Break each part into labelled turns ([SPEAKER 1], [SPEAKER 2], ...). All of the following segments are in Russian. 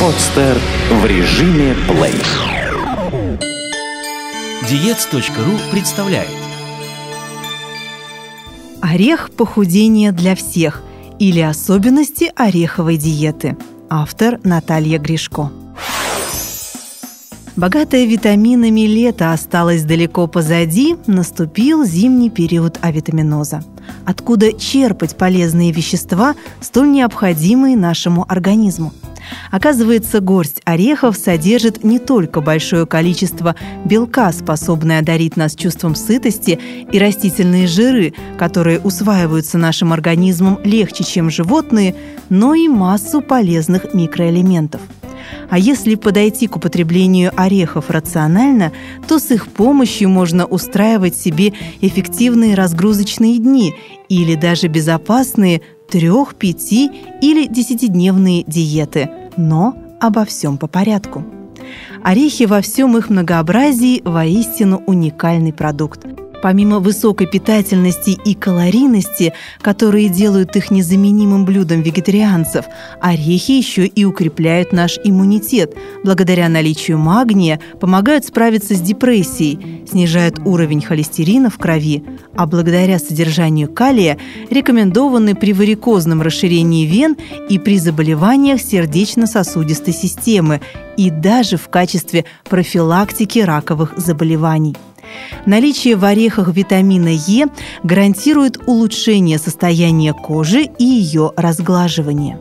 [SPEAKER 1] Подстер в режиме плей.
[SPEAKER 2] Диец.ру представляет
[SPEAKER 3] Орех похудения для всех или особенности ореховой диеты. Автор Наталья Гришко. Богатое витаминами лето осталось далеко позади, наступил зимний период авитаминоза. Откуда черпать полезные вещества, столь необходимые нашему организму? Оказывается, горсть орехов содержит не только большое количество белка, способное одарить нас чувством сытости, и растительные жиры, которые усваиваются нашим организмом легче, чем животные, но и массу полезных микроэлементов. А если подойти к употреблению орехов рационально, то с их помощью можно устраивать себе эффективные разгрузочные дни или даже безопасные трех, пяти или десятидневные диеты. Но обо всем по порядку. Орехи во всем их многообразии воистину уникальный продукт – Помимо высокой питательности и калорийности, которые делают их незаменимым блюдом вегетарианцев, орехи еще и укрепляют наш иммунитет. Благодаря наличию магния помогают справиться с депрессией, снижают уровень холестерина в крови, а благодаря содержанию калия рекомендованы при варикозном расширении вен и при заболеваниях сердечно-сосудистой системы и даже в качестве профилактики раковых заболеваний. Наличие в орехах витамина Е гарантирует улучшение состояния кожи и ее разглаживание.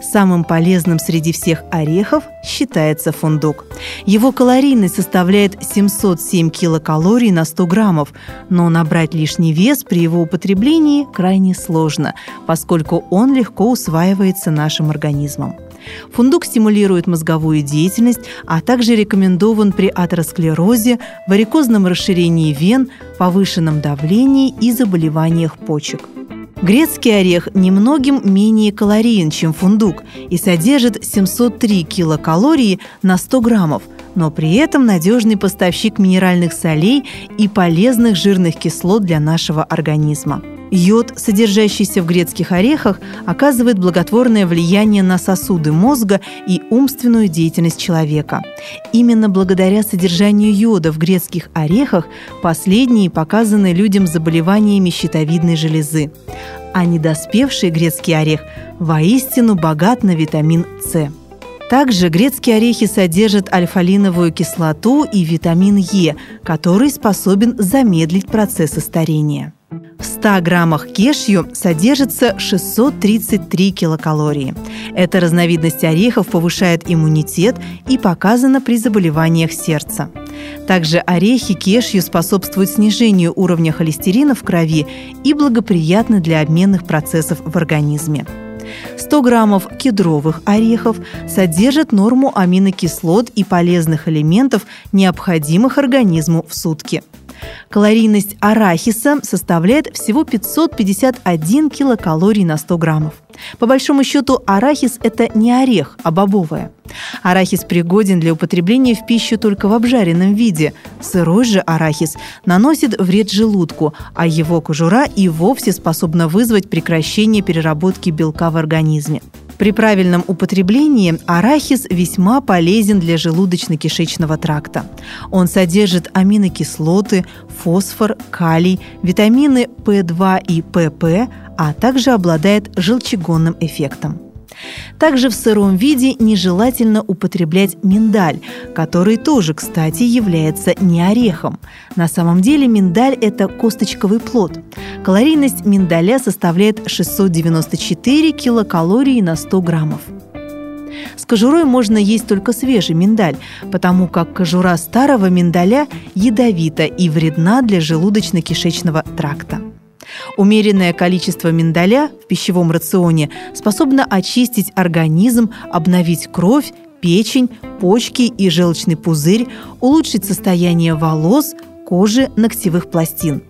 [SPEAKER 3] Самым полезным среди всех орехов считается фундук. Его калорийность составляет 707 килокалорий на 100 граммов, но набрать лишний вес при его употреблении крайне сложно, поскольку он легко усваивается нашим организмом. Фундук стимулирует мозговую деятельность, а также рекомендован при атеросклерозе, варикозном расширении вен, повышенном давлении и заболеваниях почек. Грецкий орех немногим менее калориен, чем фундук, и содержит 703 килокалории на 100 граммов, но при этом надежный поставщик минеральных солей и полезных жирных кислот для нашего организма. Йод, содержащийся в грецких орехах, оказывает благотворное влияние на сосуды мозга и умственную деятельность человека. Именно благодаря содержанию йода в грецких орехах последние показаны людям заболеваниями щитовидной железы. А недоспевший грецкий орех воистину богат на витамин С. Также грецкие орехи содержат альфа-линовую кислоту и витамин Е, который способен замедлить процессы старения. В 100 граммах кешью содержится 633 килокалории. Эта разновидность орехов повышает иммунитет и показана при заболеваниях сердца. Также орехи кешью способствуют снижению уровня холестерина в крови и благоприятны для обменных процессов в организме. 100 граммов кедровых орехов содержат норму аминокислот и полезных элементов, необходимых организму в сутки – Калорийность арахиса составляет всего 551 килокалорий на 100 граммов. По большому счету, арахис – это не орех, а бобовое. Арахис пригоден для употребления в пищу только в обжаренном виде. Сырой же арахис наносит вред желудку, а его кожура и вовсе способна вызвать прекращение переработки белка в организме. При правильном употреблении арахис весьма полезен для желудочно-кишечного тракта. Он содержит аминокислоты, фосфор, калий, витамины В2 и ПП, а также обладает желчегонным эффектом. Также в сыром виде нежелательно употреблять миндаль, который тоже, кстати, является не орехом. На самом деле миндаль – это косточковый плод. Калорийность миндаля составляет 694 килокалории на 100 граммов. С кожурой можно есть только свежий миндаль, потому как кожура старого миндаля ядовита и вредна для желудочно-кишечного тракта. Умеренное количество миндаля в пищевом рационе способно очистить организм, обновить кровь, печень, почки и желчный пузырь, улучшить состояние волос, кожи, ногтевых пластин.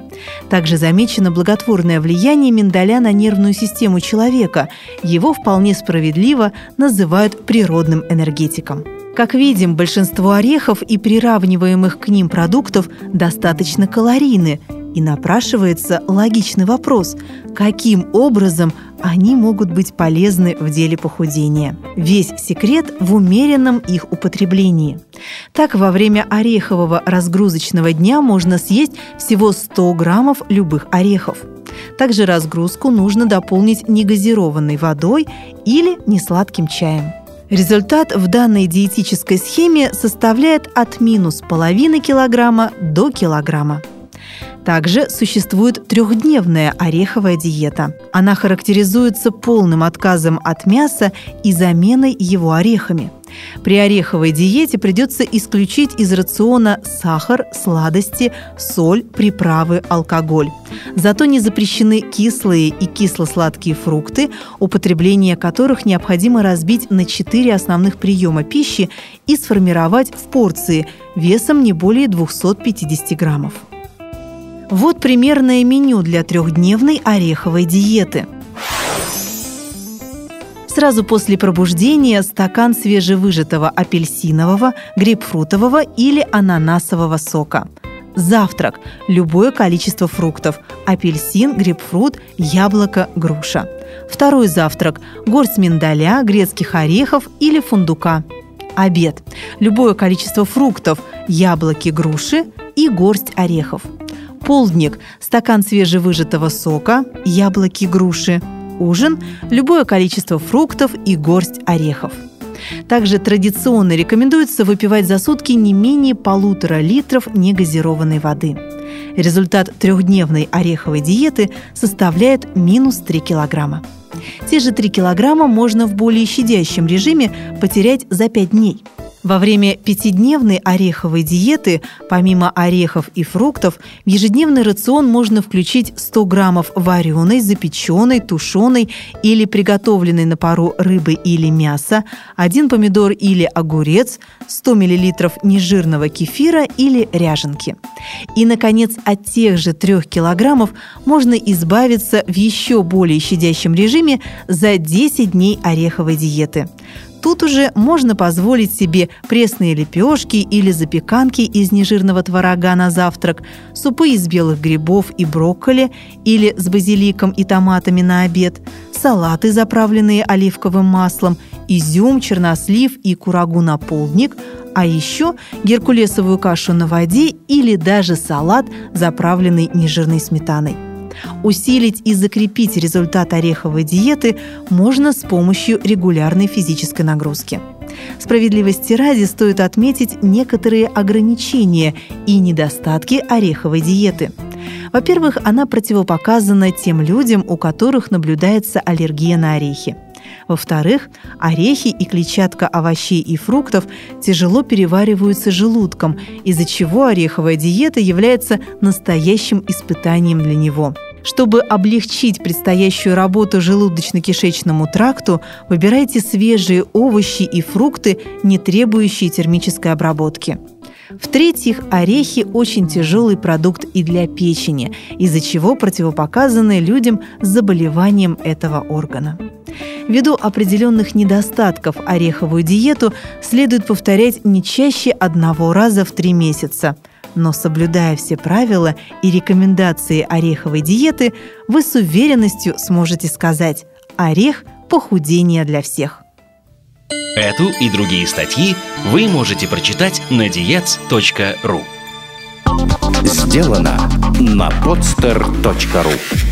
[SPEAKER 3] Также замечено благотворное влияние миндаля на нервную систему человека. Его вполне справедливо называют природным энергетиком. Как видим, большинство орехов и приравниваемых к ним продуктов достаточно калорийны, и напрашивается логичный вопрос, каким образом они могут быть полезны в деле похудения. Весь секрет в умеренном их употреблении. Так, во время орехового разгрузочного дня можно съесть всего 100 граммов любых орехов. Также разгрузку нужно дополнить негазированной водой или несладким чаем. Результат в данной диетической схеме составляет от минус половины килограмма до килограмма. Также существует трехдневная ореховая диета. Она характеризуется полным отказом от мяса и заменой его орехами. При ореховой диете придется исключить из рациона сахар, сладости, соль, приправы, алкоголь. Зато не запрещены кислые и кисло-сладкие фрукты, употребление которых необходимо разбить на 4 основных приема пищи и сформировать в порции весом не более 250 граммов. Вот примерное меню для трехдневной ореховой диеты. Сразу после пробуждения стакан свежевыжатого апельсинового, грейпфрутового или ананасового сока. Завтрак – любое количество фруктов – апельсин, грейпфрут, яблоко, груша. Второй завтрак – горсть миндаля, грецких орехов или фундука. Обед – любое количество фруктов – яблоки, груши и горсть орехов – полдник – стакан свежевыжатого сока, яблоки, груши. Ужин – любое количество фруктов и горсть орехов. Также традиционно рекомендуется выпивать за сутки не менее полутора литров негазированной воды. Результат трехдневной ореховой диеты составляет минус 3 килограмма. Те же 3 килограмма можно в более щадящем режиме потерять за 5 дней – во время пятидневной ореховой диеты, помимо орехов и фруктов, в ежедневный рацион можно включить 100 граммов вареной, запеченной, тушеной или приготовленной на пару рыбы или мяса, один помидор или огурец, 100 мл нежирного кефира или ряженки. И, наконец, от тех же 3 килограммов можно избавиться в еще более щадящем режиме за 10 дней ореховой диеты. Тут уже можно позволить себе пресные лепешки или запеканки из нежирного творога на завтрак, супы из белых грибов и брокколи или с базиликом и томатами на обед, салаты, заправленные оливковым маслом, изюм, чернослив и курагу на полдник, а еще геркулесовую кашу на воде или даже салат, заправленный нежирной сметаной. Усилить и закрепить результат ореховой диеты можно с помощью регулярной физической нагрузки. Справедливости ради стоит отметить некоторые ограничения и недостатки ореховой диеты. Во-первых, она противопоказана тем людям, у которых наблюдается аллергия на орехи. Во-вторых, орехи и клетчатка овощей и фруктов тяжело перевариваются желудком, из-за чего ореховая диета является настоящим испытанием для него. Чтобы облегчить предстоящую работу желудочно-кишечному тракту, выбирайте свежие овощи и фрукты, не требующие термической обработки. В-третьих, орехи – очень тяжелый продукт и для печени, из-за чего противопоказаны людям с заболеванием этого органа. Ввиду определенных недостатков ореховую диету следует повторять не чаще одного раза в три месяца. Но соблюдая все правила и рекомендации ореховой диеты, вы с уверенностью сможете сказать «Орех – похудение для всех».
[SPEAKER 2] Эту и другие статьи вы можете прочитать на diets.ru
[SPEAKER 1] Сделано на podster.ru